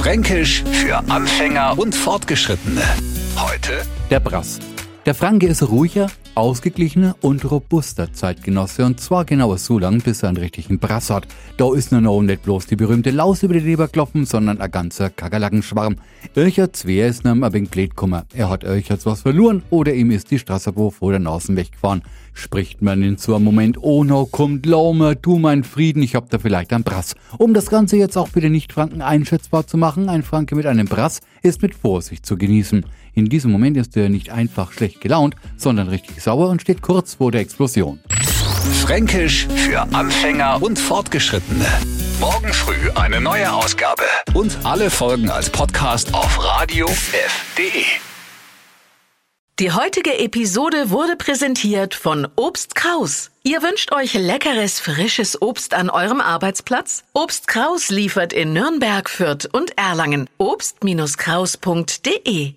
Fränkisch für Anfänger und Fortgeschrittene. Heute Der Brass. Der Franke ist ruhiger, ausgeglichener und robuster Zeitgenosse und zwar genau so lang, bis er einen richtigen Brass hat. Da ist nur noch nicht bloß die berühmte Laus über die Leber klopfen, sondern ein ganzer Kakerlakenschwarm. Ircher Zwer ist nem ein wenig kummer. Er hat Ircherts was verloren oder ihm ist die Strasserbo vor der Nase weggefahren. Spricht man in so einem Moment, oh no, kommt Laumer, du mein Frieden, ich hab da vielleicht einen Brass. Um das Ganze jetzt auch für den Nicht-Franken einschätzbar zu machen, ein Franke mit einem Brass ist mit Vorsicht zu genießen. In diesem Moment ist er nicht einfach schlecht gelaunt, sondern richtig sauer und steht kurz vor der Explosion. Fränkisch für Anfänger und Fortgeschrittene. Morgen früh eine neue Ausgabe. Und alle Folgen als Podcast auf radiof.de. Die heutige Episode wurde präsentiert von Obst Kraus. Ihr wünscht euch leckeres, frisches Obst an eurem Arbeitsplatz? Obst Kraus liefert in Nürnberg, Fürth und Erlangen. Obst-Kraus.de